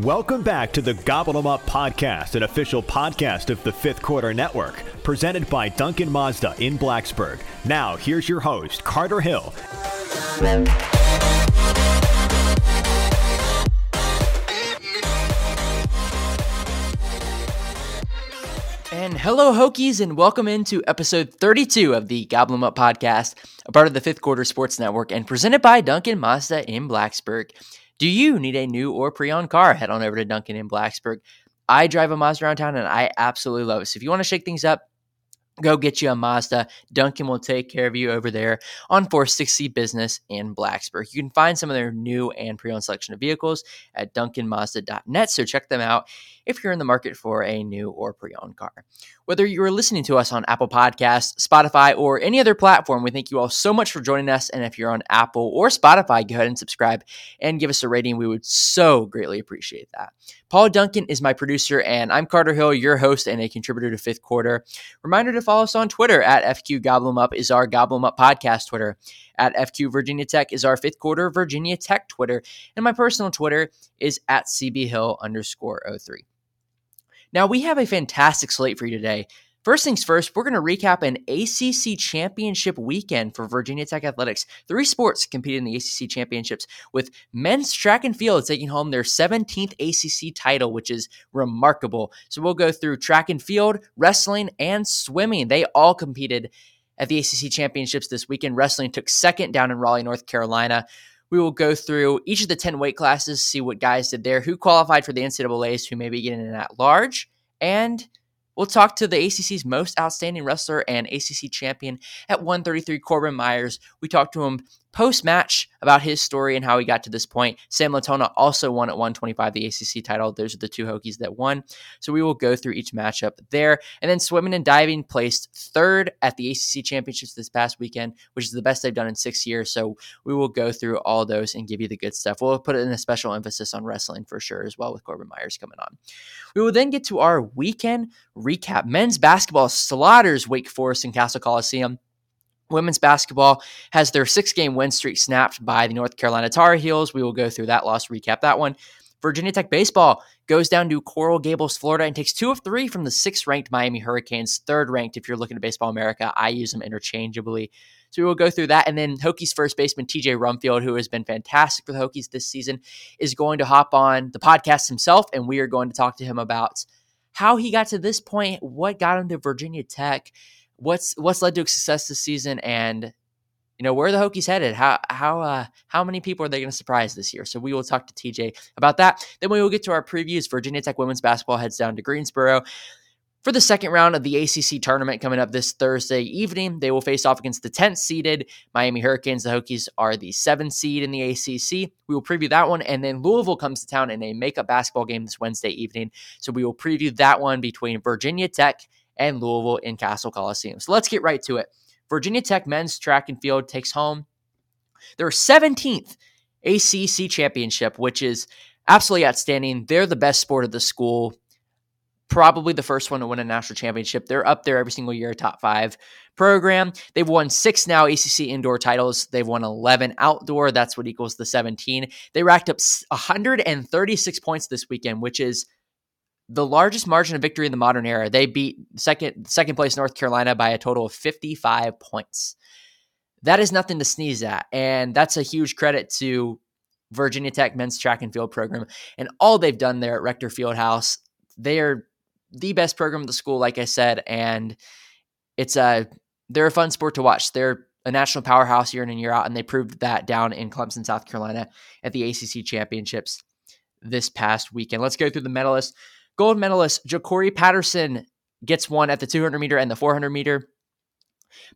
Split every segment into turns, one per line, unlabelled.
Welcome back to the Gobble 'em Up podcast, an official podcast of the Fifth Quarter Network, presented by Duncan Mazda in Blacksburg. Now, here's your host, Carter Hill.
And hello, Hokies, and welcome into episode 32 of the Gobble 'em Up podcast, a part of the Fifth Quarter Sports Network, and presented by Duncan Mazda in Blacksburg. Do you need a new or pre-owned car? Head on over to Duncan in Blacksburg. I drive a Mazda around town and I absolutely love it. So if you want to shake things up, go get you a Mazda. Duncan will take care of you over there on 460 Business in Blacksburg. You can find some of their new and pre-owned selection of vehicles at duncanmazda.net. So check them out if you're in the market for a new or pre-owned car. Whether you're listening to us on Apple Podcasts, Spotify, or any other platform, we thank you all so much for joining us. And if you're on Apple or Spotify, go ahead and subscribe and give us a rating. We would so greatly appreciate that. Paul Duncan is my producer, and I'm Carter Hill, your host and a contributor to Fifth Quarter. Reminder to follow us on Twitter at FQ Up is our Gobble Up podcast Twitter. At FQ Virginia Tech is our Fifth Quarter Virginia Tech Twitter, and my personal Twitter is at CB Hill underscore 03. Now, we have a fantastic slate for you today. First things first, we're going to recap an ACC championship weekend for Virginia Tech Athletics. Three sports competed in the ACC championships, with men's track and field taking home their 17th ACC title, which is remarkable. So we'll go through track and field, wrestling, and swimming. They all competed at the ACC championships this weekend. Wrestling took second down in Raleigh, North Carolina. We will go through each of the 10 weight classes, see what guys did there, who qualified for the NCAAs, who may be getting in at large, and we'll talk to the ACC's most outstanding wrestler and ACC champion at 133, Corbin Myers. We talked to him post match about his story and how he got to this point. Sam Latona also won at 125 the ACC title. Those are the two Hokies that won. So we will go through each matchup there. And then swimming and diving placed third at the ACC championships this past weekend, which is the best they've done in six years. So we will go through all those and give you the good stuff. We'll put in a special emphasis on wrestling for sure as well with Corbin Myers coming on. We will then get to our weekend recap. Men's basketball slaughters Wake Forest and Cassell Coliseum. Women's basketball has their six game win streak snapped by the North Carolina Tar Heels. We will go through that loss, recap that one. Virginia Tech baseball goes down to Coral Gables, Florida, and takes two of three from the sixth ranked Miami Hurricanes, third ranked if you're looking at Baseball America. I use them interchangeably. So we will go through that. And then Hokies first baseman TJ Rumfield, who has been fantastic for the Hokies this season, is going to hop on the podcast himself, and we are going to talk to him about how he got to this point, what got him to Virginia Tech, what's what's led to success this season and you know where the Hokies headed. How how uh, how many people are they going to surprise this year? So we will talk to TJ about that. Then we will get to our previews. Virginia Tech women's basketball heads down to Greensboro for the second round of the ACC tournament coming up this Thursday evening. They will face off against the 10th seeded Miami Hurricanes. The Hokies are the seventh seed in the ACC. We will preview that one, and then Louisville comes to town in a makeup basketball game this Wednesday evening. So we will preview that one between Virginia Tech and Louisville in Cassell Coliseum. So let's get right to it. Virginia Tech men's track and field takes home their 17th ACC championship, which is absolutely outstanding. They're the best sport of the school, probably the first one to win a national championship. They're up there every single year, top five program. They've won six now ACC indoor titles. They've won 11 outdoor. That's what equals the 17. They racked up 136 points this weekend, which is the largest margin of victory in the modern era. They beat second second place North Carolina by a total of 55 points. That is nothing to sneeze at, and that's a huge credit to Virginia Tech men's track and field program and all they've done there at Rector Fieldhouse. They are the best program in the school, like I said, and it's a they're a fun sport to watch. They're a national powerhouse year in and year out, and they proved that down in Clemson, South Carolina, at the ACC championships this past weekend. Let's go through the medalists. Gold medalist Ja'Cory Patterson gets one at the 200 meter and the 400 meter.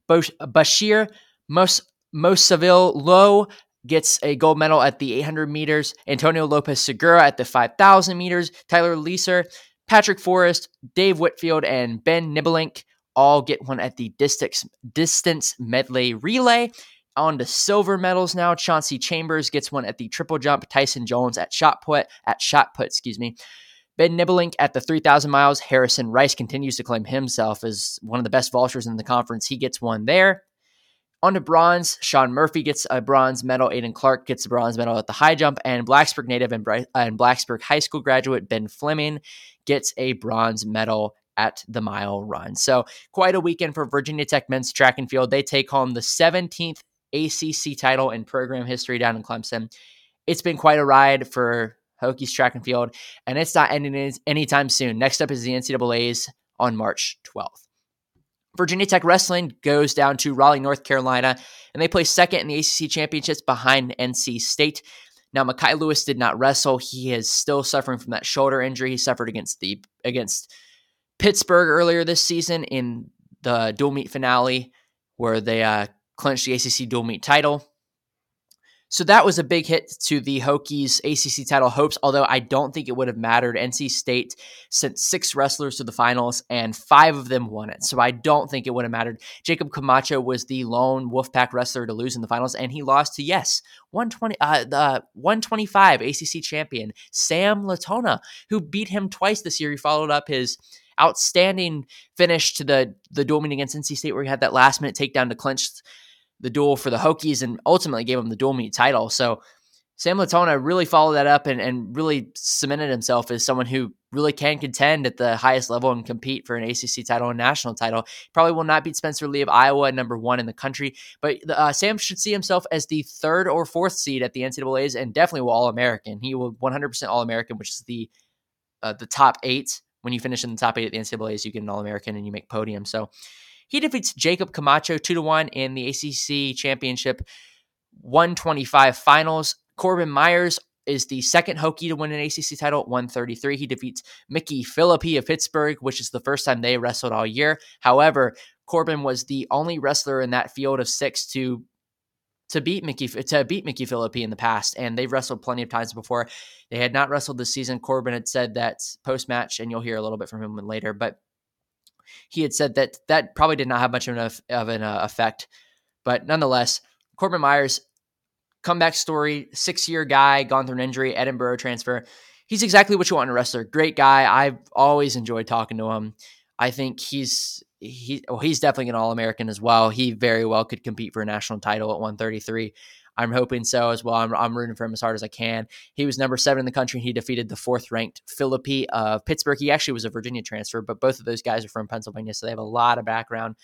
Bashir Mos- Low gets a gold medal at the 800 meters. Antonio Lopez Segura at the 5,000 meters. Tyler Leeser, Patrick Forrest, Dave Whitfield, and Ben Nibelink all get one at the distance, distance medley relay. On to silver medals now. Chauncey Chambers gets one at the triple jump. Tyson Jones at shot put at shot put, excuse me. Ben Nibelink at the 3,000 miles. Harrison Rice continues to claim himself as one of the best vaulters in the conference. He gets one there. On to bronze, Sean Murphy gets a bronze medal. Aiden Clark gets a bronze medal at the high jump. And Blacksburg native and, uh, and Blacksburg high school graduate Ben Fleming gets a bronze medal at the mile run. So, quite a weekend for Virginia Tech men's track and field. They take home the 17th ACC title in program history down in Clemson. It's been quite a ride for Hokies track and field, and it's not ending anytime soon. Next up is the NCAA's on March 12th. Virginia Tech Wrestling goes down to Raleigh, North Carolina, and they play second in the ACC championships behind NC State. Now, Mekhi Lewis did not wrestle. He is still suffering from that shoulder injury he suffered against the against Pittsburgh earlier this season in the dual meet finale, where they uh, clinched the ACC dual meet title. So that was a big hit to the Hokies ACC title hopes, although I don't think it would have mattered. NC State sent six wrestlers to the finals and five of them won it. So I don't think it would have mattered. Jacob Camacho was the lone Wolfpack wrestler to lose in the finals, and he lost to, yes, 120, uh, the 125 ACC champion, Sam Latona, who beat him twice this year. He followed up his outstanding finish to the, the duel meet against NC State where he had that last minute takedown to clinch the duel for the Hokies and ultimately gave him the dual meet title. So Sam Latona really followed that up and, and really cemented himself as someone who really can contend at the highest level and compete for an ACC title and national title. Probably will not beat Spencer Lee of Iowa, number one in the country, but uh, Sam should see himself as the third or fourth seed at the NCAA's and definitely will All American. He will 100% All American, which is the uh, the top eight. When you finish in the top eight at the NCAA's, you get an All American and you make podium. So he defeats Jacob Camacho 2 to 1 in the ACC Championship 125 finals. Corbin Myers is the second Hokie to win an ACC title at 133. He defeats Micky Phillippi of Pittsburgh, which is the first time they wrestled all year. However, Corbin was the only wrestler in that field of six to to beat Mickey to beat Micky Phillippi in the past, and they've wrestled plenty of times before. They had not wrestled this season. Corbin had said that post match, and you'll hear a little bit from him later, but he had said that that probably did not have much of an, of an uh, effect. But nonetheless, Corbin Myers, comeback story, six year guy, gone through an injury, Edinboro transfer. He's exactly what you want in a wrestler. Great guy. I've always enjoyed talking to him. I think he's he well, he's definitely an All American as well. He very well could compete for a national title at 133. I'm hoping so as well. I'm, I'm rooting for him as hard as I can. He was number seven in the country. He defeated the fourth ranked Phillippi of Pittsburgh. He actually was a Virginia transfer, but both of those guys are from Pennsylvania, so they have a lot of background.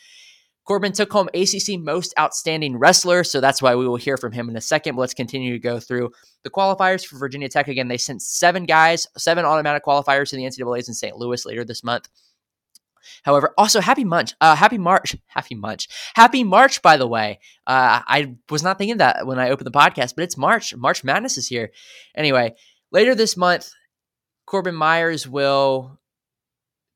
Corbin took home ACC Most Outstanding Wrestler, so that's why we will hear from him in a second. But let's continue to go through the qualifiers for Virginia Tech. Again, they sent seven guys, seven automatic qualifiers to the NCAA's in St. Louis later this month. However, also happy March, uh, happy March, happy March, happy March. By the way, uh, I was not thinking that when I opened the podcast, but it's March. March Madness is here. Anyway, later this month, Corbin Myers will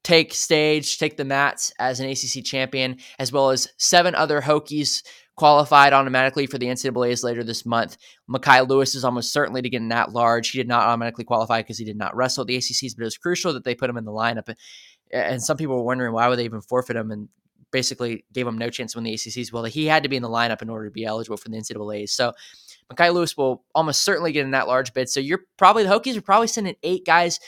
take stage, take the mats as an ACC champion, as well as seven other Hokies qualified automatically for the NCAA's later this month. Mekhi Lewis is almost certainly to get in that large. He did not automatically qualify because he did not wrestle the ACCs, but it was crucial that they put him in the lineup and some people were wondering why would they even forfeit him and basically gave him no chance to win the ACCs. Well, he had to be in the lineup in order to be eligible for the NCAAs. So Mekhi Lewis will almost certainly get in that large bid. So you're probably the Hokies are probably sending eight guys,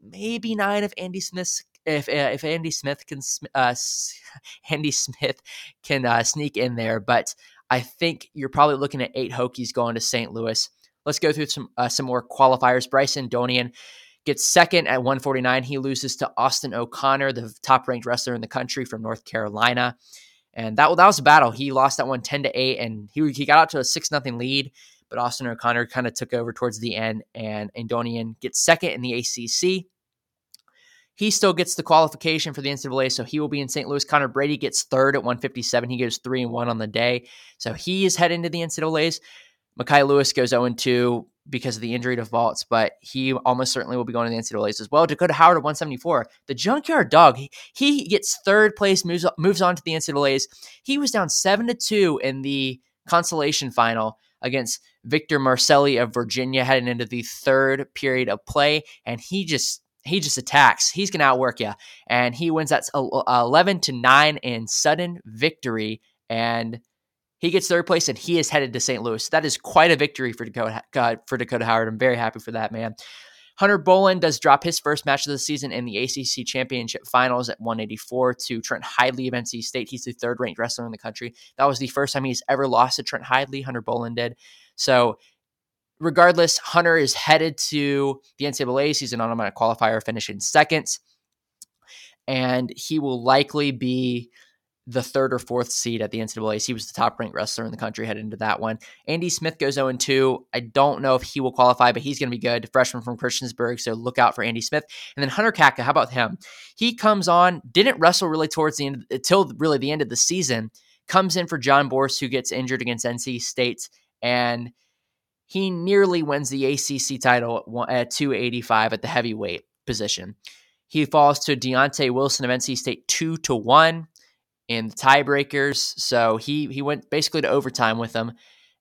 maybe nine if Andy Smith if uh, if Andy Smith can uh, Andy Smith can uh, sneak in there, but I think you're probably looking at eight Hokies going to St. Louis. Let's go through some uh, some more qualifiers. Bryce Andonian gets second at 149. He loses to Austin O'Connor, the top ranked wrestler in the country from North Carolina. And that, that was a battle. He lost that one 10 to 8, and he, he got out to a 6 nothing lead. But Austin O'Connor kind of took over towards the end, and Andonian gets second in the ACC. He still gets the qualification for the NCAA, so he will be in St. Louis. Connor Brady gets third at 157. He goes three and one on the day, so he is heading to the NCAA's. Mekhi Lewis goes 0 2 because of the injury to Vaults, but he almost certainly will be going to the NCAA's as well. Dakota Howard at 174, the junkyard dog, he, he gets third place, moves moves on to the NCAA's. He was down seven to two in the consolation final against Victor Marcelli of Virginia, heading into the third period of play, and he just he just attacks. He's gonna outwork you, and he wins that uh, 11 to nine in sudden victory and he gets third place and he is headed to St. Louis. That is quite a victory for Dakota uh, for Dakota Howard. I'm very happy for that man. Hunter Bolen does drop his first match of the season in the ACC Championship Finals at 184 to Trent Hidlay of NC State. He's the third ranked wrestler in the country. That was the first time he's ever lost to Trent Hidlay. Hunter Bolen did. So, regardless, Hunter is headed to the NCAA. He's an automatic qualifier, finishing second. And he will likely be the third or fourth seed at the NCAAs. He was the top ranked wrestler in the country heading into that one. Andy Smith goes 0 2. I don't know if he will qualify, but he's going to be good. Freshman from Christiansburg, so look out for Andy Smith. And then Hunter Catka, how about him? He comes on, didn't wrestle really towards the end until really the end of the season. Comes in for John Borst, who gets injured against NC State, and he nearly wins the ACC title at 285 at the heavyweight position. He falls to Deonte Wilson of NC State two to one in the tiebreakers. So he he went basically to overtime with them,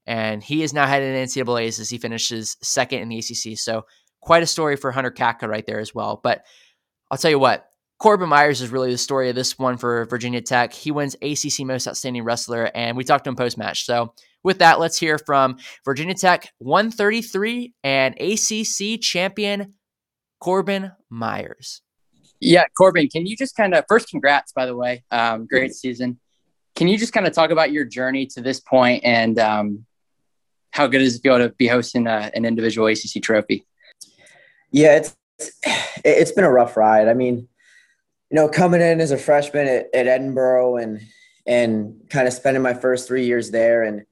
and he is now headed in NCAA's as he finishes second in the ACC. So quite a story for Hunter Catka right there as well. But I'll tell you what, Corbin Myers is really the story of this one for Virginia Tech. He wins ACC Most Outstanding Wrestler, and we talked to him post match. So with that, let's hear from Virginia Tech 133 and ACC champion Corbin Myers.
Yeah, Corbin, can you just kind of first, congrats, by the way. Um, great season. Can you just kind of talk about your journey to this point and um, how good is it feel to be hosting a, an individual ACC trophy?
Yeah, it's it's been a rough ride. I mean, you know, coming in as a freshman at, at Edinboro and and kind of spending my first three years there, and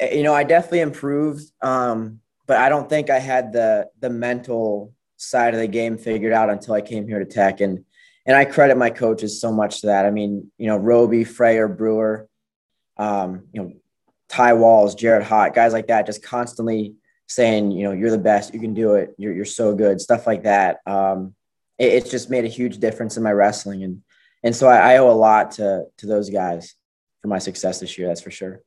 you know, I definitely improved, um, but I don't think I had the the mental side of the game figured out until I came here to Tech. And and I credit my coaches so much to that. I mean, you know, Robie, Freyer, Brewer, um, you know, Ty Walz, Jared Haught, guys like that, just constantly saying, you know, you're the best, you can do it, you're you're so good, stuff like that. Um, it, it's just made a huge difference in my wrestling, and and so I, I owe a lot to to those guys for my success this year. That's for sure.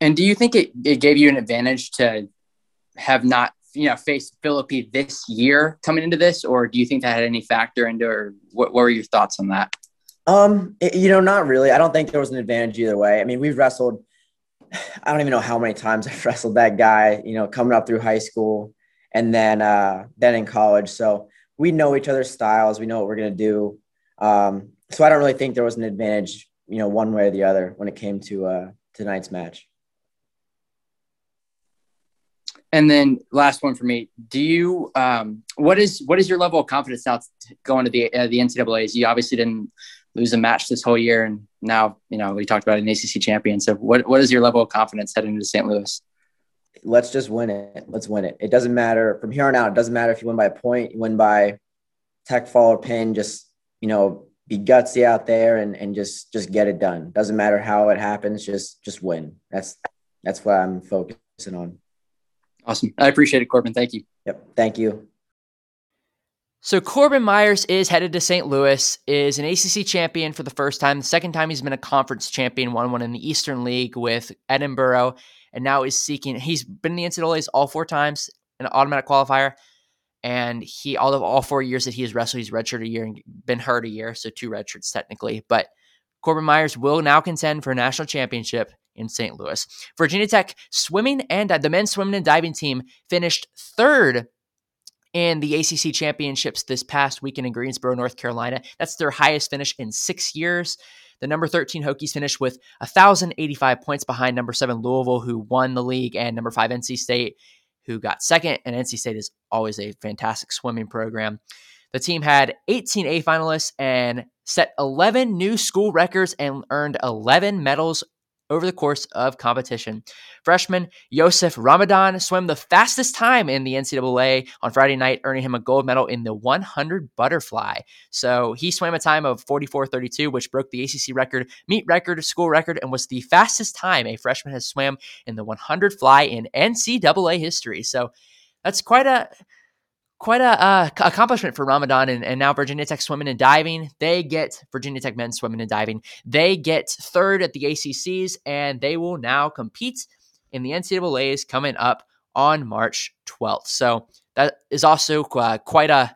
And do you think it, it gave you an advantage to have not you know faced Phillippi this year coming into this, or do you think that had any factor into, or what, what were your thoughts on that?
Um, it, you know, not really. I don't think there was an advantage either way. I mean, we've wrestled. I don't even know how many times I've wrestled that guy. You know, coming up through high school and then uh, then in college. So we know each other's styles. We know what we're gonna do. Um, so I don't really think there was an advantage, you know, one way or the other when it came to uh, tonight's match.
And then last one for me, do you um, what is what is your level of confidence now going to the uh, the NCAA's? You obviously didn't lose a match this whole year, and now you know we talked about an ACC champion. So what what is your level of confidence heading into St. Louis?
Let's just win it. Let's win it. It doesn't matter from here on out. It doesn't matter if you win by a point, you win by tech fall or pin. Just you know, be gutsy out there and and just just get it done. Doesn't matter how it happens. Just just win. That's that's what I'm focusing on.
Awesome. I appreciate it, Corbin. Thank you.
Yep. Thank you.
So Corbin Myers is headed to St. Louis, is an ACC champion for the first time. The second time he's been a conference champion, won one in the Eastern League with Edinboro, and now is seeking. He's been in the NCAA's all four times, an automatic qualifier, and he all of all four years that he has wrestled, he's redshirted a year and been hurt a year, so two redshirts technically. But Corbin Myers will now contend for a national championship in St. Louis. Virginia Tech swimming and uh, the men's swimming and diving team finished third in the ACC championships this past weekend in Greensboro, North Carolina. That's their highest finish in six years. The number 13 Hokies finished with 1,085 points behind number seven Louisville, who won the league, and number five NC State, who got second. And NC State is always a fantastic swimming program. The team had 18 A finalists and set 11 new school records and earned 11 medals over the course of competition. Freshman Youssef Ramadan swam the fastest time in the NCAA on Friday night, earning him a gold medal in the 100 butterfly. So he swam a time of 44.32, which broke the ACC record, meet record, school record, and was the fastest time a freshman has swam in the 100 fly in NCAA history. So that's quite a quite a uh, accomplishment for Ramadan and, and now Virginia Tech swimming and diving. They get Virginia Tech men's swimming and diving. They get third at the ACCs and they will now compete in the NCAA's coming up on March 12th. So that is also uh, quite a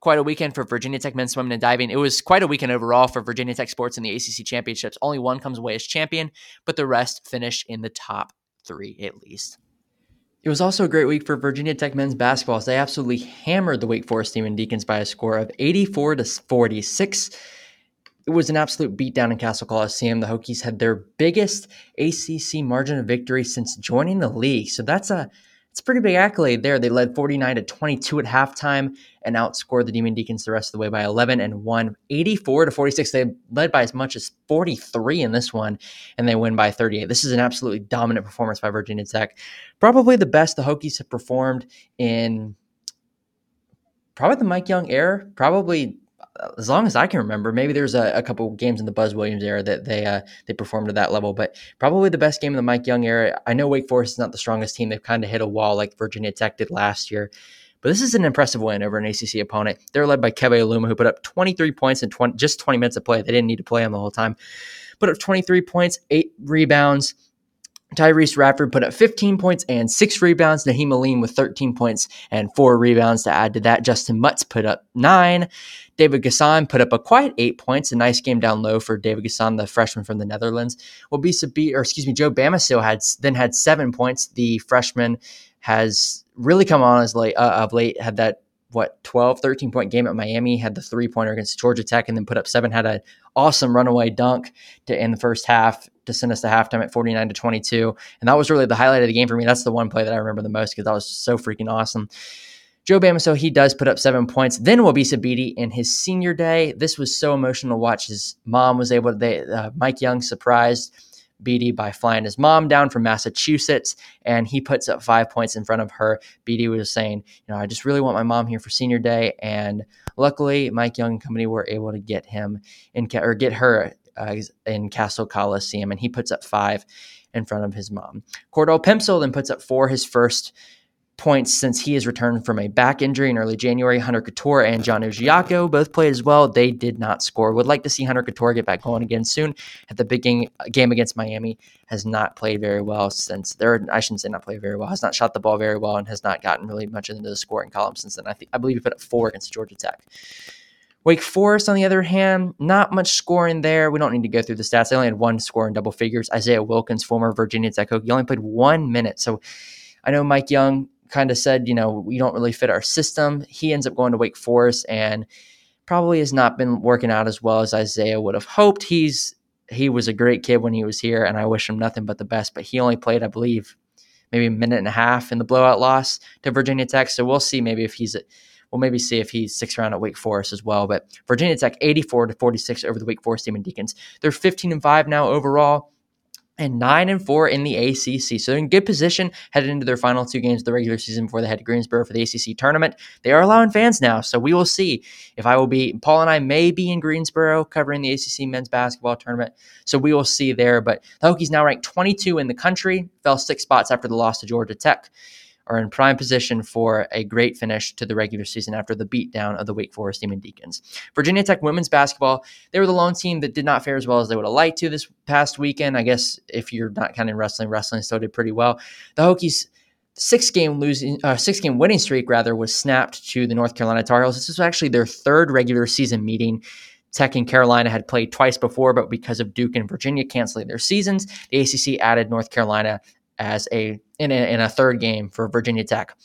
quite a weekend for Virginia Tech men's swimming and diving. It was quite a weekend overall for Virginia Tech sports in the ACC championships. Only one comes away as champion, but the rest finish in the top three at least. It was also a great week for Virginia Tech men's basketball as they absolutely hammered the Wake Forest Demon Deacons by a score of 84 to 46. It was an absolute beatdown in Cassell Coliseum. The Hokies had their biggest ACC margin of victory since joining the league. So that's a it's a pretty big accolade there. They led 49 to 22 at halftime and outscored the Demon Deacons the rest of the way by 11 and won 84 to 46. They led by as much as 43 in this one, and they win by 38. This is an absolutely dominant performance by Virginia Tech. Probably the best the Hokies have performed in probably the Mike Young era. Probably as long as I can remember, maybe there's a, a couple games in the Buzz Williams era that they uh, they performed at that level, but probably the best game in the Mike Young era. I know Wake Forest is not the strongest team; they've kind of hit a wall like Virginia Tech did last year. But this is an impressive win over an ACC opponent. They're led by Keve Aluma, who put up 23 points in 20, just 20 minutes of play. They didn't need to play him the whole time. Put up 23 points, eight rebounds, Tyrece Radford put up 15 points and six rebounds. Nahiem Alleyne with 13 points and four rebounds to add to that. Justyn Mutts put up nine. David N'Guessan put up a quiet eight points. A nice game down low for David N'Guessan, the freshman from the Netherlands. Wabissa B, or excuse me, Joe Bamisile had then had seven points. The freshman has really come on as late uh, of late. Had that what 12 13 point game at miami had the three pointer against georgia tech and then put up seven had an awesome runaway dunk to in the first half to send us to halftime at 49 to 22. And that was really the highlight of the game for me. That's the one play that I remember the most because that was so freaking awesome. Joe Bamisile, he does put up seven points. Then Wabissa Bede in his senior day. This was so emotional to watch. His mom was able to, they, uh, Mike Young surprised Bede by flying his mom down from Massachusetts, and he puts up five points in front of her. Bede was saying, you know, I just really want my mom here for senior day, and luckily Mike Young and company were able to get him in or get her uh, in Cassell Coliseum, and he puts up five in front of his mom. Cordell Pemsl then puts up four, his first points since he has returned from a back injury in early January. Hunter Cattoor and John Ojiako both played as well. They did not score. Would like to see Hunter Cattoor get back going again soon. At the big game, game against Miami, has not played very well since there. I shouldn't say not played very well. Has not shot the ball very well and has not gotten really much into the scoring column since then. I think I believe he put up four against Georgia Tech. Wake Forest, on the other hand, not much scoring there. We don't need to go through the stats. They only had one score in double figures. Isaiah Wilkins, former Virginia Tech Hokie, only played one minute. So I know Mike Young kind of said, you know, we don't really fit our system. He ends up going to Wake Forest and probably has not been working out as well as Isaiah would have hoped. He's he was a great kid when he was here, and I wish him nothing but the best. But he only played, I believe, maybe a minute and a half in the blowout loss to Virginia Tech. So we'll see maybe if he's we'll maybe see if he sticks around at Wake Forest as well. But Virginia Tech 84 to 46 over the Wake Forest Demon Deacons. They're 15 and 5 now overall and 9 and 4 in the ACC. So they're in good position headed into their final two games of the regular season before they head to Greensboro for the ACC tournament. They are allowing fans now, so we will see if I will be Paul and I may be in Greensboro covering the ACC men's basketball tournament. So we will see there, but the Hokies now ranked 22 in the country, fell 6 spots after the loss to Georgia Tech are in prime position for a great finish to the regular season after the beatdown of the Wake Forest Demon Deacons. Virginia Tech women's basketball, they were the lone team that did not fare as well as they would have liked to this past weekend. I guess if you're not counting wrestling, wrestling still did pretty well. The Hokies six game losing uh, six game winning streak rather was snapped to the North Carolina Tar Heels. This was actually their third regular season meeting. Tech and Carolina had played twice before, but because of Duke and Virginia canceling their seasons, the ACC added North Carolina as a in a, in a third game for Virginia Tech.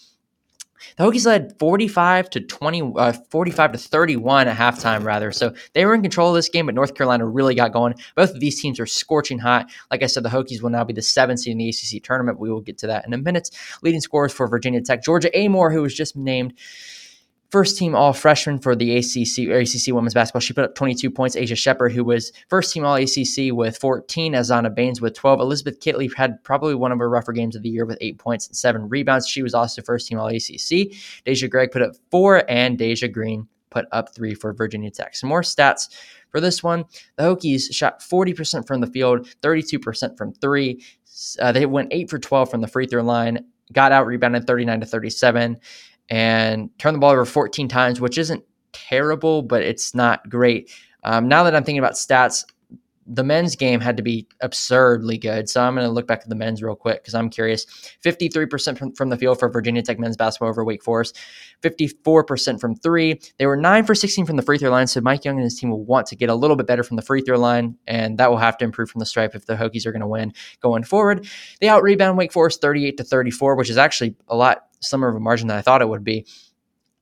The Hokies led 45 to 20, uh, 45 to 31 at halftime, rather. So they were in control of this game, but North Carolina really got going. Both of these teams are scorching hot. Like I said, the Hokies will now be the seventh seed in the ACC tournament. We will get to that in a minute. Leading scorers for Virginia Tech, Georgia Amoore, who was just named first team all freshman for the ACC or ACC women's basketball. She put up 22 points. Aisha Sheppard, who was first team all ACC with 14, Azana Baines with 12. Elizabeth Kitley had probably one of her rougher games of the year with eight points and seven rebounds. She was also first team all ACC. Deja Gregg put up four, and Deja Green put up three for Virginia Tech. Some more stats for this one. The Hokies shot 40% from the field, 32% from three. Uh, they went 8 for 12 from the free throw line, got out rebounded 39 to 37 and turned the ball over 14 times, which isn't terrible, but it's not great. Um, now that I'm thinking about stats, the men's game had to be absurdly good. So I'm going to look back at the men's real quick because I'm curious. 53% from, from the field for Virginia Tech men's basketball over Wake Forest, 54% from three. They were nine for 16 from the free throw line. So Mike Young and his team will want to get a little bit better from the free throw line, and that will have to improve from the stripe if the Hokies are going to win going forward. They out rebound Wake Forest 38 to 34, which is actually a lot slimmer of a margin than I thought it would be.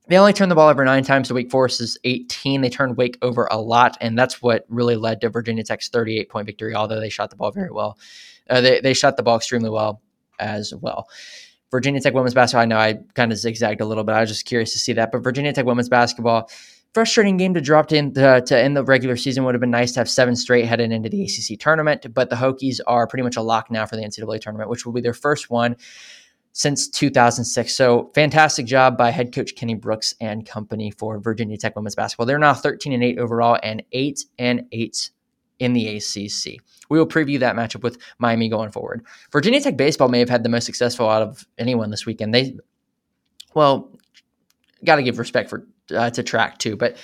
They only turned the ball over nine times. The Wake is 18. They turned Wake over a lot, and that's what really led to Virginia Tech's 38 point victory. Although they shot the ball very well, uh, they they shot the ball extremely well as well. Virginia Tech women's basketball. I know I kind of zigzagged a little bit. I was just curious to see that, but Virginia Tech women's basketball. Frustrating game to drop to, to end the regular season. Would have been nice to have seven straight headed into the ACC tournament, but the Hokies are pretty much a lock now for the NCAA tournament, which will be their first one since 2006. So fantastic job by head coach Kenny Brooks and company for Virginia Tech women's basketball. They're now 13 and 8 overall and 8 and 8 in the ACC. We will preview that matchup with Miami going forward. Virginia Tech baseball may have had the most successful out of anyone this weekend. They, well, got to give respect for uh, to track too, but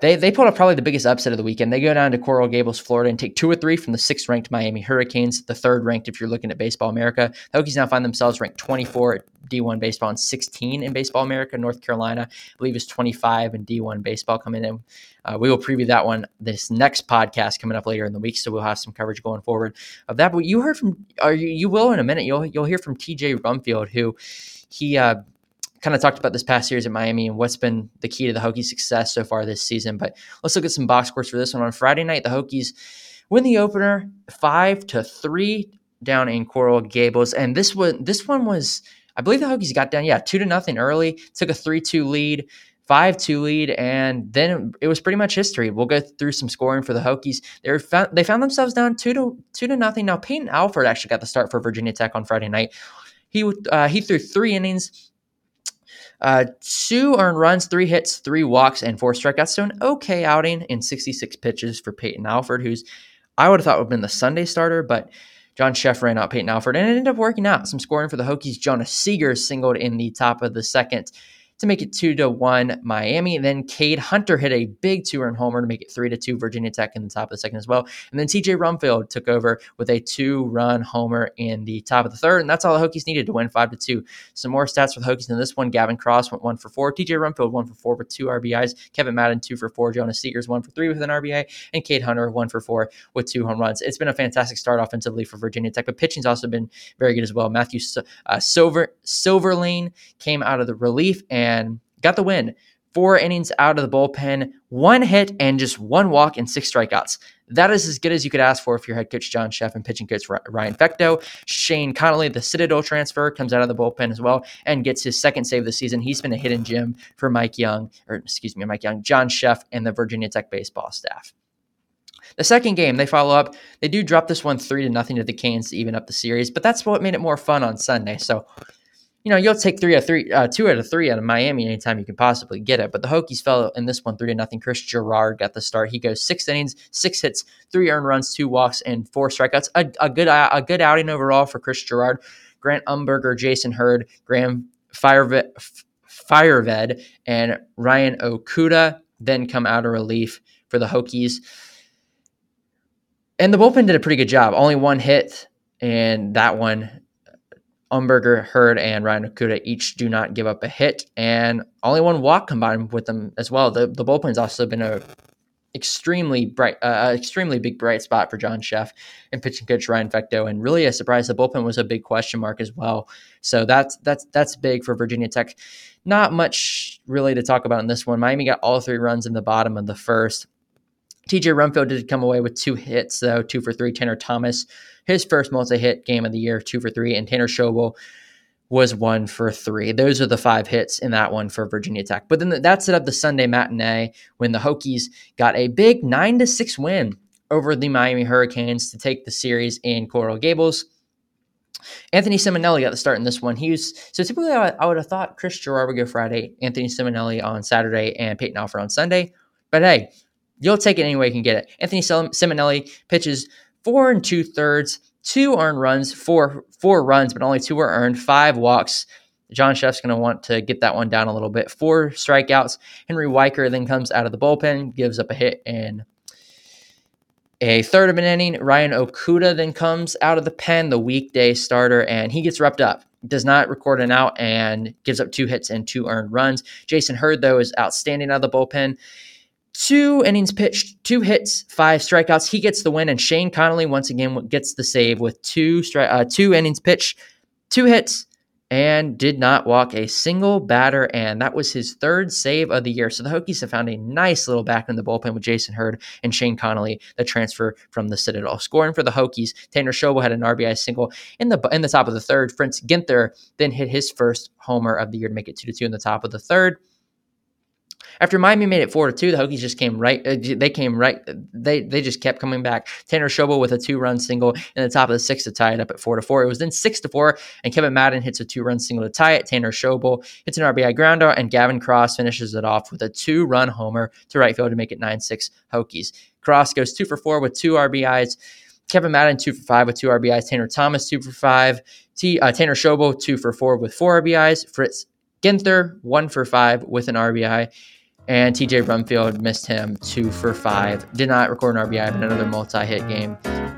they they pulled up probably the biggest upset of the weekend. They go down to Coral Gables, Florida, and take two or three from the sixth ranked Miami Hurricanes, the third ranked if you're looking at Baseball America. The Hokies now find themselves ranked 24 at D1 baseball and 16 in Baseball America. North Carolina, I believe, is 25 in D1 baseball coming in. Uh, we will preview that one this next podcast coming up later in the week, so we'll have some coverage going forward of that. But you heard from, you, you will in a minute. You'll you'll hear from T.J. Rumfield, who he uh, kind of talked about this past series at Miami and what's been the key to the Hokies' success so far this season. But let's look at some box scores for this one. On Friday night, the Hokies win the opener five to three down in Coral Gables, and this one this one was I believe the Hokies got down yeah two to nothing early, took a three two lead. 5 2 lead, and then it was pretty much history. We'll go through some scoring for the Hokies. They found, they found themselves down 2 to 2 to nothing. Now, Peyton Alford actually got the start for Virginia Tech on Friday night. He, uh, he threw three innings, uh, two earned runs, three hits, three walks, and four strikeouts. So an okay outing in 66 pitches for Peyton Alford, who's I would have thought would have been the Sunday starter, but John Szefc ran out Peyton Alford, and it ended up working out. Some scoring for the Hokies. Jonas Seegers singled in the top of the second to make it two to one Miami. And Then Cade Hunter hit a big two run homer to make it three to two Virginia Tech in the top of the second as well. And then TJ Rumfield took over with a two run homer in the top of the third. And that's all the Hokies needed to win five to two. Some more stats for the Hokies in this one. Gavin Cross went one for four. TJ Rumfield one for four with two RBIs. Kevin Madden two for four. Jonas Seegers one for three with an RBI. And Cade Hunter one for four with two home runs. It's been a fantastic start offensively for Virginia Tech, but pitching's also been very good as well. Matthew uh, Silver Silverlane came out of the relief and got the win. Four innings out of the bullpen, one hit, and just one walk and six strikeouts. That is as good as you could ask for if you're head coach John Szefc and pitching coach Ryan Fecteau. Shane Connolly, the Citadel transfer, comes out of the bullpen as well and gets his second save of the season. He's been a hidden gem for Mike Young, or excuse me, Mike Young, John Szefc, and the Virginia Tech baseball staff. The second game, they follow up. They do drop this one three to nothing to the Canes to even up the series, but that's what made it more fun on Sunday. So you know, you'll take three out of three, uh, two out of three out of Miami anytime you can possibly get it. But the Hokies fell in this one three to nothing. Chris Gerard got the start. He goes six innings, six hits, three earned runs, two walks, and four strikeouts. A, a good a good outing overall for Chris Gerard. Grant Umberger, Jason Hurd, Graham Fireved, Fireved and Ryan Okuda then come out of relief for the Hokies. And the bullpen did a pretty good job. Only one hit, and that one Umberger, Hurd, and Ryan Okuda each do not give up a hit, and only one walk combined with them as well. The the bullpen's also been a extremely bright, uh, extremely big bright spot for John Szefc and pitching coach Ryan Fecteau, and really a surprise. The bullpen was a big question mark as well. So that's that's that's big for Virginia Tech. Not much really to talk about in this one. Miami got all three runs in the bottom of the first. TJ Rumfield did come away with two hits, though, two for three. Tanner Thomas, his first multi hit game of the year, two for three. And Tanner Schobel was one for three. Those are the five hits in that one for Virginia Tech. But then that set up the Sunday matinee when the Hokies got a big nine to six win over the Miami Hurricanes to take the series in Coral Gables. Anthony Simonelli got the start in this one. He was so typically I, would have thought Chris Gerard would go Friday, Anthony Simonelli on Saturday, and Peyton Alford on Sunday. But hey, You'll take it any way you can get it. Anthony Simonelli pitches four and two thirds, two earned runs, four four runs, but only two were earned, five walks. John Szefc's going to want to get that one down a little bit. Four strikeouts. Henry Weicker then comes out of the bullpen, gives up a hit, and A third of an inning, Ryan Okuda then comes out of the pen, the weekday starter, and he gets repped up. Does not record an out and gives up two hits and two earned runs. Jason Hurd, though, is outstanding out of the bullpen. Two innings pitched, two hits, five strikeouts. He gets the win, and Shane Connolly once again gets the save with two stri- uh, two innings pitched, two hits, and did not walk a single batter. And that was his third save of the year. So the Hokies have found a nice little back in the bullpen with Jason Hurd and Shane Connolly, the transfer from the Citadel. Scoring for the Hokies, Tanner Schobel had an RBI single in the in the top of the third. Fritz Ginther then hit his first homer of the year to make it two to two in the top of the third. After Miami made it four to two, the Hokies just came right. Uh, they came right. They they just kept coming back. Tanner Schobel with a two run single in the top of the sixth to tie it up at four to four. It was then six to four, and Kevin Madden hits a two run single to tie it. Tanner Schobel hits an RBI grounder, and Gavin Cross finishes it off with a two run homer to right field to make it nine six Hokies. Cross goes two for four with two RBIs. Kevin Madden two for five with two RBIs. Tanner Thomas two for five. T, uh, Tanner Schobel two for four with four RBIs. Fritz Ginther one for five with an RBI. And TJ Rumfield missed him two for five. Did not record an RBI, but another multi hit game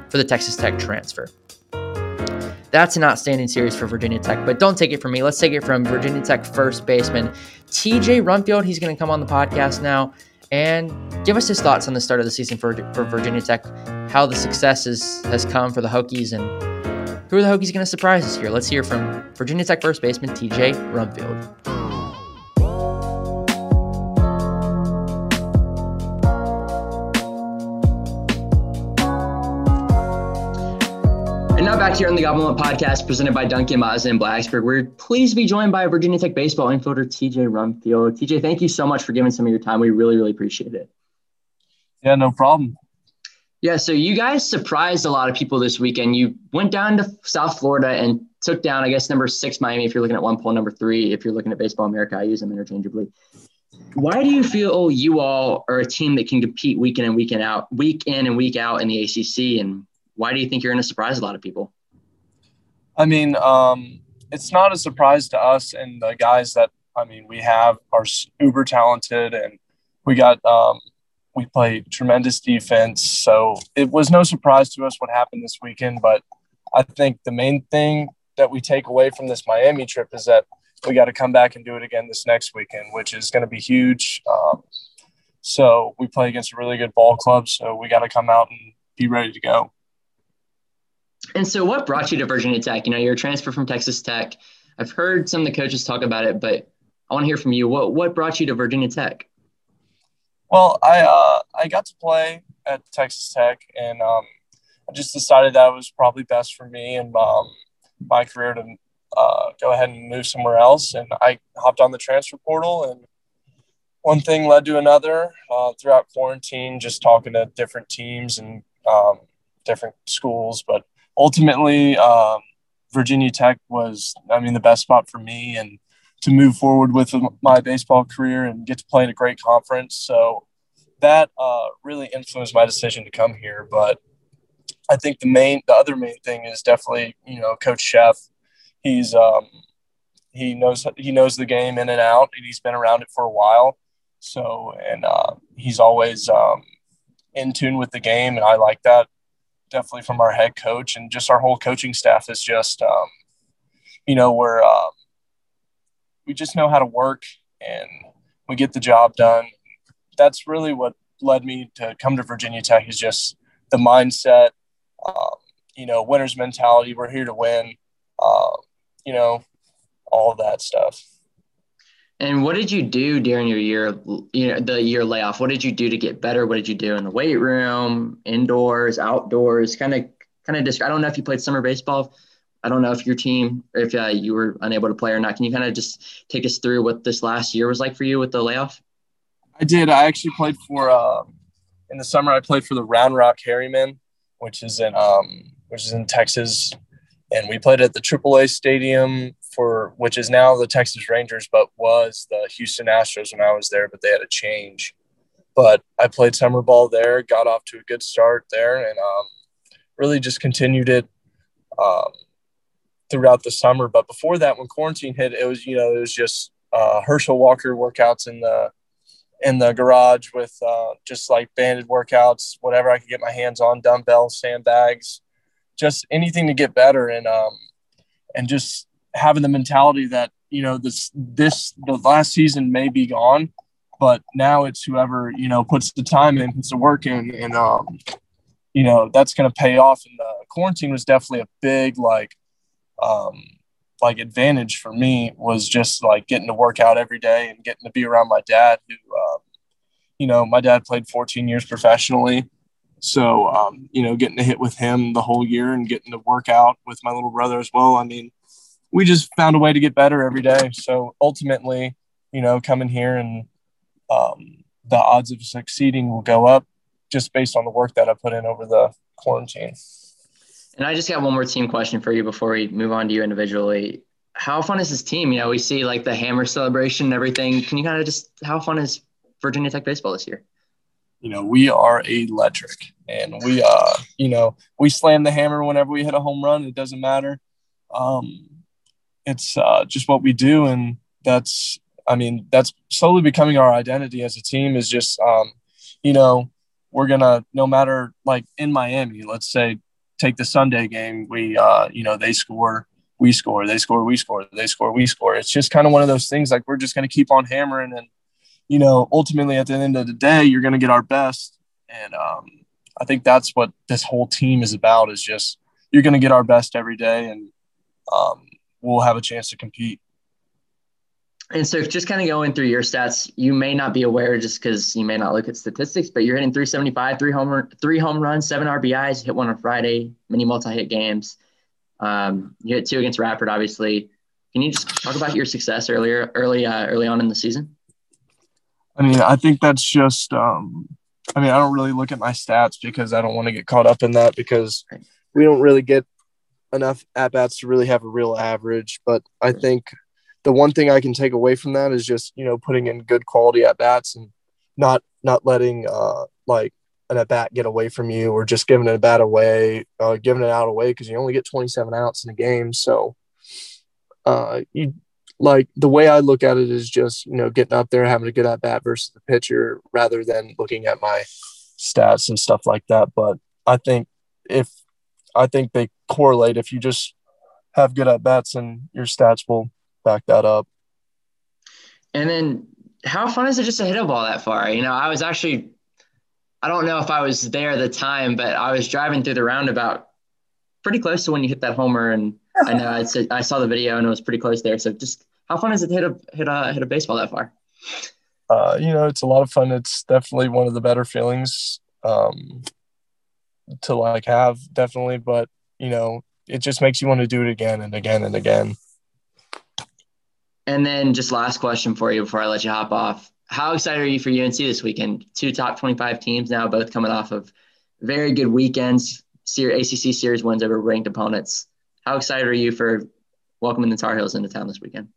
for the Texas Tech transfer. That's an outstanding series for Virginia Tech, but don't take it from me. Let's take it from Virginia Tech first baseman TJ Rumfield. He's going to come on the podcast now and give us his thoughts on the start of the season for, for Virginia Tech, how the success is, has come for the Hokies, and who are the Hokies going to surprise this year. Let's hear from Virginia Tech first baseman TJ Rumfield. Now back here on the Goblin podcast presented by Duncan Mazda in Blacksburg. We're pleased to be joined by Virginia Tech baseball infielder TJ Rumfield. TJ, thank you so much for giving some of your time. We really, really appreciate it.
Yeah, no problem.
Yeah, so you guys surprised a lot of people this weekend. You went down to South Florida and took down, I guess, number six Miami. If you're looking at one poll, number three. If you're looking at Baseball America, I use them interchangeably. Why do you feel you all are a team that can compete week in and week in out, week in and week out in the ACC, and why do you think you're going to surprise a lot of people?
I mean, um, it's not a surprise to us and the guys that I mean we have are uber talented and we got um, we play tremendous defense. So it was no surprise to us what happened this weekend. But I think the main thing that we take away from this Miami trip is that we got to come back and do it again this next weekend, which is going to be huge. Um, so we play against a really good ball club. So we got to come out and be ready to go.
And so, what brought you to Virginia Tech? You know, you're a transfer from Texas Tech. I've heard some of the coaches talk about it, but I want to hear from you. What what brought you to Virginia Tech?
Well, I uh, I got to play at Texas Tech, and um, I just decided that was probably best for me and um, my career to uh, go ahead and move somewhere else. And I hopped on the transfer portal, and one thing led to another uh, throughout quarantine. Just talking to different teams and um, different schools, but ultimately, um, Virginia Tech was, I mean, the best spot for me and to move forward with my baseball career and get to play in a great conference. So that uh, really influenced my decision to come here. But I think the main, the other main thing is definitely, you know, Coach Szefc. He's um, he knows he knows the game in and out, and he's been around it for a while. So and uh, he's always um, in tune with the game, and I like that definitely from our head coach and just our whole coaching staff is just, um, you know, we're, um, we just know how to work and we get the job done. That's really what led me to come to Virginia Tech is just the mindset, um, you know, winner's mentality. We're here to win, uh, you know, all that stuff.
And what did you do during your year, you know, the year layoff? What did you do to get better? What did you do in the weight room, indoors, outdoors? Kind of, kind of. I don't know if you played summer baseball. I don't know if your team, if uh, you were unable to play or not. Can you kind of just take us through what this last year was like for you with the layoff?
I did. I actually played for uh, in the summer. I played for the Round Rock Hairy Men, which is in um, which is in Texas, and we played at the AAA stadium for which is now the Texas Rangers, but was the Houston Astros when I was there, but they had a change. But I played summer ball there, got off to a good start there, and um, really just continued it um, throughout the summer. But before that, when quarantine hit, it was you know it was just uh, Herschel Walker workouts in the in the garage with uh, just like banded workouts, whatever I could get my hands on, dumbbells, sandbags, just anything to get better and um and just having the mentality that you know this this the last season may be gone, but now it's whoever you know puts the time in, puts the work in, and um you know that's going to pay off. And the quarantine was definitely a big like um like advantage for me was just like getting to work out every day and getting to be around my dad who um, you know my dad played 14 years professionally so um, you know getting to hit with him the whole year and getting to work out with my little brother as well i mean we just found a way to get better every day so ultimately you know coming here and um, the odds of succeeding will go up just based on the work that i put in over the quarantine
and I just got one more team question for you before we move on to you individually. How fun is this team? You know, we see like the hammer celebration and everything. Can you kind of just how fun is Virginia Tech baseball this year?
You know, we are electric and we uh, you know, we slam the hammer whenever we hit a home run. It doesn't matter. Um, it's uh, just what we do, and that's I mean, that's slowly becoming our identity as a team. Is just um, you know, we're gonna no matter like in Miami, let's say take the Sunday game, we uh, you know, they score, we score, they score, we score, they score, we score. It's just kind of one of those things like we're just to keep on hammering and you know, ultimately at the end of the day, you're to get our best and um, I think that's what this whole team is about is just you're to get our best every day and um, we'll have a chance to compete.
And so, just kind of going through your stats, you may not be aware just because you may not look at statistics, but you're hitting 375, three home, three home runs, seven RBIs, hit one on Friday, many multi hit games. Um, you hit two against Radford, obviously. Can you just talk about your success earlier, early, uh, early on in the season?
I mean, I think that's just. Um, I mean, I don't really look at my stats because I don't want to get caught up in that because we don't really get enough at bats to really have a real average. But I think the one thing I can take away from that is just you know putting in good quality at bats and not not letting uh like an at bat get away from you or just giving it a bat away, uh, giving it out away because you only get 27 outs in a game. So uh you like the way I look at it is just you know getting up there having a good at bat versus the pitcher rather than looking at my stats and stuff like that. But I think if I think they correlate if you just have good at bats and your stats will back that up.
And then how fun is it just to hit a ball that far? You know, I was actually, I don't know if I was there at the time, but I was driving through the roundabout pretty close to when you hit that homer. And I know I, said, I saw the video and it was pretty close there. So just how fun is it to hit a, hit a, hit a baseball that far?
Uh, you know, it's a lot of fun. It's definitely one of the better feelings um, to like have definitely, but you know, it just makes you want to do it again and again and again.
And then just last question for you before I let you hop off. How excited are you for UNC this weekend? Two top 25 teams now, both coming off of very good weekends, ACC series wins over ranked opponents. How excited are you for welcoming the Tar Heels into town this weekend?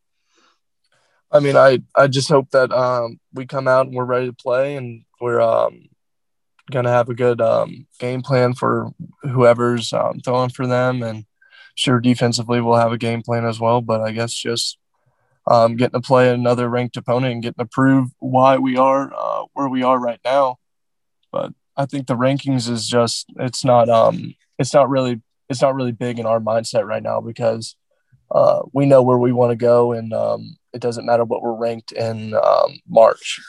I mean, I, I just hope that um, we come out and we're ready to play and we're um, going to have a good um, game plan for whoever's um, throwing for them. And sure, defensively, we'll have a game plan as well. But I guess just um, getting to play another ranked opponent and getting to prove why we are uh, where we are right now. But I think the rankings is just it's not um it's not really it's not really big in our mindset right now because uh, we know where we want to go and um, it doesn't matter what we're ranked in um, March.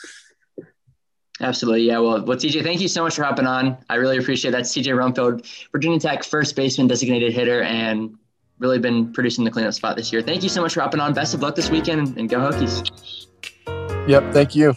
Absolutely. Yeah. Well, well, TJ, thank you so much for hopping on. I really appreciate that. TJ Rumfield, Virginia Tech first baseman, designated hitter, and really been producing the cleanup spot this year. Thank you so much for hopping on. Best of luck this weekend and go Hokies.
Yep. Thank you.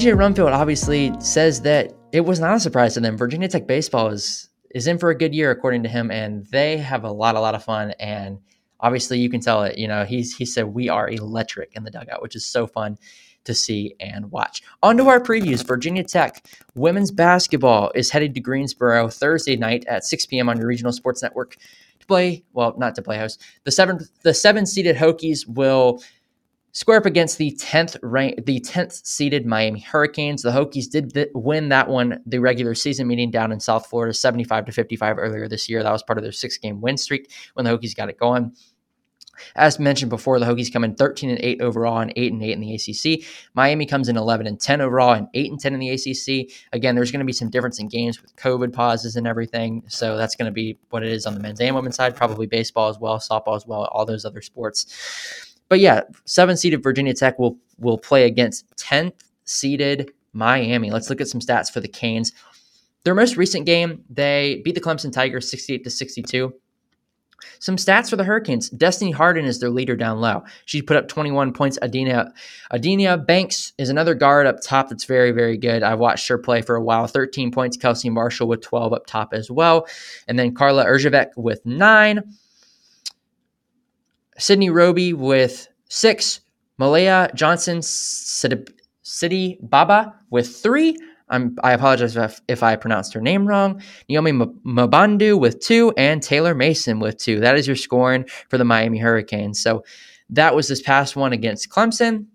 TJ Rumfield obviously says that it was not a surprise to them. Virginia Tech baseball is is in for a good year according to him, and they have a lot, a lot of fun. And obviously, you can tell it. You know, he's he said we are electric in the dugout, which is so fun to see and watch. On to our previews. Virginia Tech women's basketball is headed to Greensboro Thursday night at 6 p.m. on your regional sports network to play. Well, not to play host. The seven the seven seeded Hokies will
square up against the 10th rank the 10th seeded Miami Hurricanes. The Hokies did th- win that one the regular season meeting down in South Florida 75 to 55 earlier this year. That was part of their 6-game win streak when the Hokies got it going. As mentioned before, the Hokies come in 13 and 8 overall and 8 and 8 in the ACC. Miami comes in 11 and 10 overall and 8 and 10 in the ACC. Again, there's going to be some difference in games with COVID pauses and everything. So that's going to be what it is on the men's and women's side, probably baseball as well, softball as well, all those other sports. But yeah, seven seeded Virginia Tech will will play against 10th seeded Miami. Let's look at some stats for the Canes. Their most recent game, they beat the Clemson Tigers 68 to 62. Some stats for the Hurricanes. Destiny Harden is their leader down low. She put up 21 points. Adina Adina Banks is another guard up top that's very, very good. I've watched her play for a while. 13 points. Kelsey Marshall with 12 up top as well. And then Karla Erjavec with nine. Sydney Roby with six. Moulayna Johnson Sidi Baba with three. I'm, i apologize if, if, I pronounced her name wrong. Naomi Mbandu with two and Taylor Mason with two. That is your scoring for the Miami Hurricanes. So that was this past one against Clemson.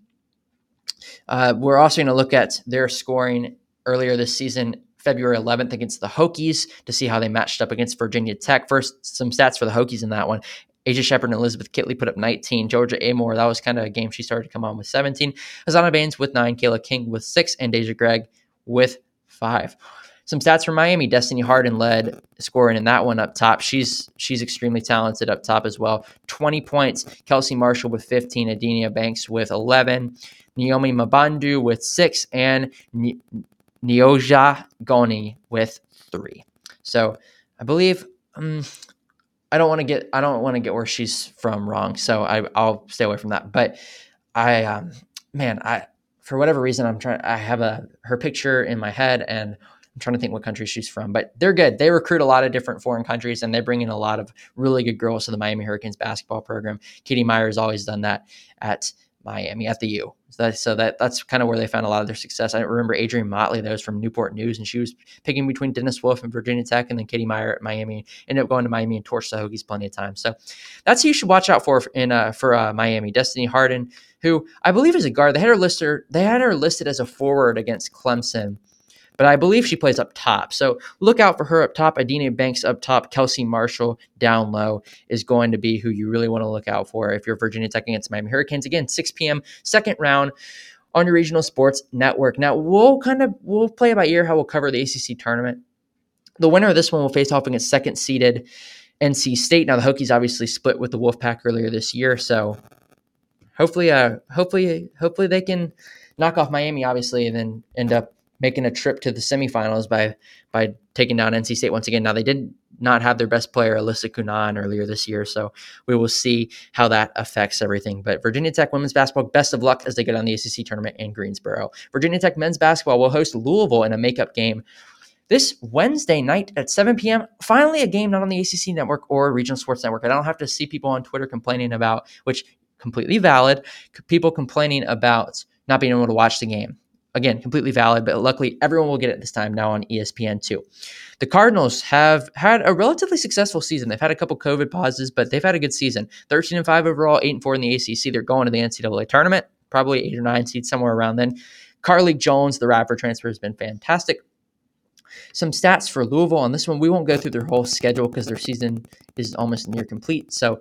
Uh, we're also going to look at their scoring earlier this season, February 11th against the Hokies to see how they matched up against Virginia Tech. First, some stats for the Hokies in that one. Aisha Sheppard and Elizabeth Kitley put up 19. Georgia Amoore, that was kind of a game she started to come on with 17. Azana Baines with nine. Kayla King with six. And Deja Gregg with five. Some stats from Miami. Destiny Harden led scoring in that one up top. She's she's extremely talented up top as well. 20 points. Kelsey Marshall with 15. Adenia Banks with 11. Naomi Mbandu with six. And Nyoja Goni with three. So I believe um, I don't want to get I don't want to get where she's from wrong, so I I'll stay away from that. But I um man, I for whatever reason I'm trying I have a her picture in my head and I'm trying to think what country she's from, but they're good. They recruit a lot of different foreign countries and they bring in a lot of really good girls to the Miami Hurricanes basketball program. Katie Meier has always done that at Miami at the U. So, that, so that that's kind of where they found a lot of their success. I remember Adrienne Motley that was from Newport News, and she was picking between Dennis Wolff and Virginia Tech, and then Katie Meier at Miami. Ended up going to Miami and torched the Hokies plenty of times. So that's who you should watch out for in uh, for uh, Miami. Destiny Harden, who I believe is a guard. They had her listed. They had her listed as a forward against Clemson but I believe she plays up top. So look out for her up top. Adina Banks up top. Kelsey Marshall down low is going to be who you really want to look out for if you're Virginia Tech against Miami Hurricanes. Again, 6 p.m. second round on your regional sports network. Now we'll kind of we'll play by ear how we'll cover the ACC tournament. The winner of this one will face off against second seeded NC State. Now the Hokies obviously split with the Wolfpack earlier this year, so hopefully, uh, hopefully, hopefully they can knock off Miami, obviously, and then end up making a trip to the semifinals by by taking down NC State once again. Now they did not have their best player Elissa Cunane earlier this year, so we will see how that affects everything. But Virginia Tech women's basketball, best of luck as they get on the ACC tournament in Greensboro. Virginia Tech men's basketball will host Louisville in a makeup game this Wednesday night at 7 p.m. Finally, a game not on the ACC network or regional sports network. I don't have to see people on Twitter complaining about, which completely valid, people complaining about not being able to watch the game. Again, completely valid, but luckily everyone will get it this time now on ESPN2. The Cardinals have had a relatively successful season. They've had a couple COVID pauses, but they've had a good season. 13 and 5 overall, 8 and 4 in the ACC. They're going to the NCAA tournament, probably 8 or 9 seeds somewhere around then. Carlik Jones, the Radford transfer, has been fantastic. Some stats for Louisville on this one. We won't go through their whole schedule because their season is almost near complete. So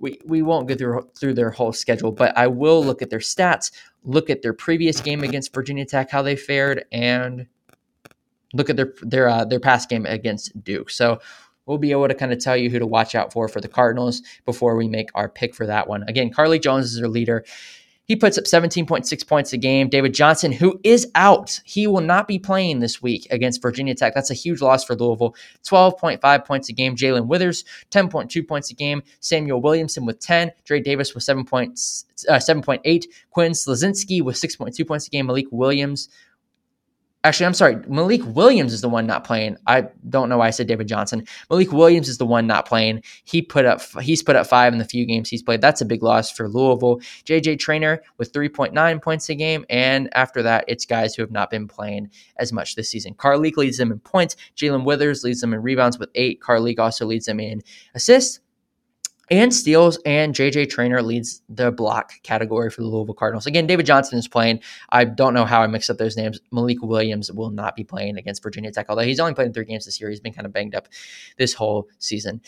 we, we won't go through through their whole schedule, but I will look at their stats, look at their previous game against Virginia Tech, how they fared, and look at their their uh, their past game against Duke. So we'll be able to kind of tell you who to watch out for for the Cardinals before we make our pick for that one. Again, Carlik Jones is their leader. He puts up 17.6 points a game. David Johnson, who is out, he will not be playing this week against Virginia Tech. That's a huge loss for Louisville. 12.5 points a game. JaeLyn Withers, 10.2 points a game. Samuel Williamson with 10. Dre Davis with 7 points, uh, 7.8. Quinn Slazinski with 6.2 points a game. Malik Williams Actually, I'm sorry. Malik Williams is the one not playing. I don't know why I said David Johnson. Malik Williams is the one not playing. He put up he's put up five in the few games he's played. That's a big loss for Louisville. JJ Traynor with 3.9 points a game, and after that, it's guys who have not been playing as much this season. Carlik leads them in points. JaeLyn Withers leads them in rebounds with eight. Carlik also leads them in assists. And steals, and JJ Traynor leads the block category for the Louisville Cardinals. Again, David Johnson is playing. I don't know how I mixed up those names. Malik Williams will not be playing against Virginia Tech, although he's only played in three games this year. He's been kind of banged up this whole season.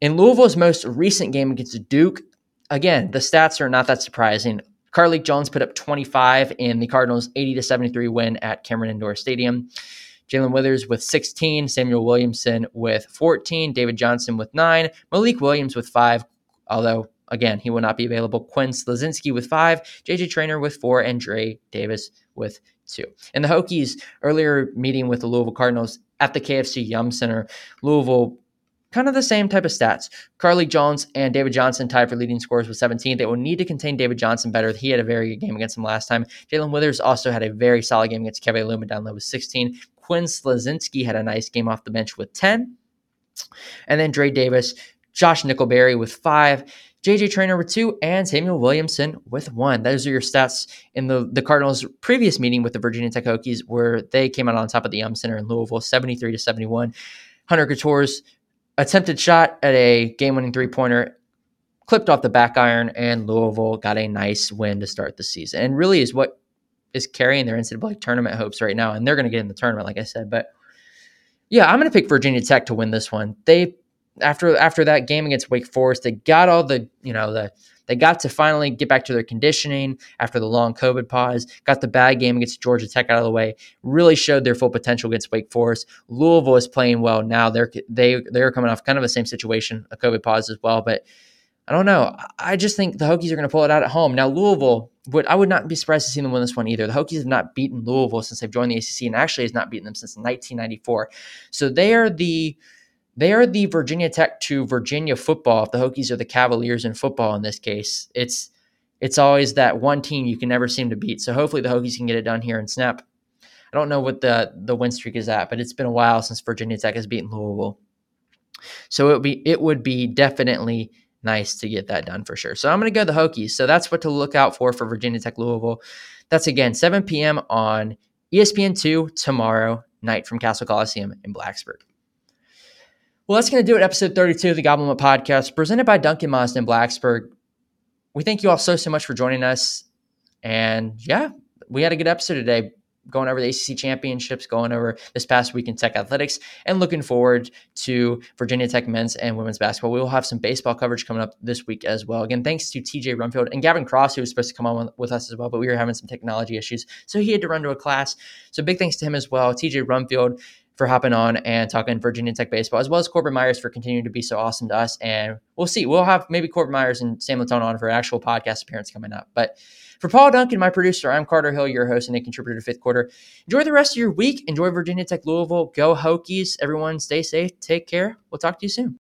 In Louisville's most recent game against Duke, again, the stats are not that surprising. Carlik Jones put up 25 in the Cardinals' 80 to 73 win at Cameron Indoor Stadium. JaeLyn Withers with 16, Samuel Williamson with 14, David Johnson with nine, Malik Williams with five, although again, he will not be available. Quinn Slazinski with five, JJ Traynor with four, and Dre Davis with two. And the Hokies earlier meeting with the Louisville Cardinals at the KFC Yum Center, Louisville kind of the same type of stats. Carlik Jones and David Johnson tied for leading scores with 17. They will need to contain David Johnson better. He had a very good game against them last time. JaeLyn Withers also had a very solid game against Kevin Aluma down low with 16. Quinn Slazinski had a nice game off the bench with 10. And then Dre Davis, Josh Nickelberry with five, JJ Traynor with two, and Samuel Williamson with one. Those are your stats in the, the Cardinals' previous meeting with the Virginia Tech Hokies, where they came out on top of the Yum Center in Louisville, 73 to 71. Hunter Cattoor's attempted shot at a game winning three pointer clipped off the back iron, and Louisville got a nice win to start the season. And really is what is carrying their NCAA tournament hopes right now. And they're going to get in the tournament, like I said. But yeah, I'm going to pick Virginia Tech to win this one. They after after that game against Wake Forest, they got all the you know the they got to finally get back to their conditioning after the long COVID pause. Got the bad game against Georgia Tech out of the way. Really showed their full potential against Wake Forest. Louisville is playing well now. They're they they're coming off kind of the same situation, a COVID pause as well. But I don't know. I just think the Hokies are going to pull it out at home. Now Louisville would I would not be surprised to see them win this one either. The Hokies have not beaten Louisville since they've joined the ACC, and actually has not beaten them since 1994. So they are the they are the Virginia Tech to Virginia football. If the Hokies are the Cavaliers in football in this case, it's it's always that one team you can never seem to beat. So hopefully the Hokies can get it done here and snap. I don't know what the the win streak is at, but it's been a while since Virginia Tech has beaten Louisville. So it would be it would be definitely nice to get that done for sure. So I'm going to go the Hokies. So that's what to look out for for Virginia Tech Louisville. That's again 7 p.m. on ESPN2 tomorrow night from Cassell Coliseum in Blacksburg. Well, that's going to do it. Episode 32 of the Up Podcast, presented by Duncan Mazda in Blacksburg. We thank you all so, so much for joining us. And yeah, we had a good episode today going over the ACC championships, going over this past week in Tech athletics, and looking forward to Virginia Tech men's and women's basketball. We will have some baseball coverage coming up this week as well. Again, thanks to TJ Rumfield and Gavin Cross, who was supposed to come on with us as well, but we were having some technology issues, so he had to run to a class. So big thanks to him as well. TJ Rumfield for hopping on and talking Virginia Tech baseball, as well as Corbin Myers for continuing to be so awesome to us. And we'll see. We'll have maybe Corbin Myers and Sam Latone on for an actual podcast appearance coming up. But for Paul Duncan, my producer, I'm Carter Hill, your host and a contributor to Fifth Quarter. Enjoy the rest of your week. Enjoy Virginia Tech Louisville. Go Hokies. Everyone stay safe. Take care. We'll talk to you soon.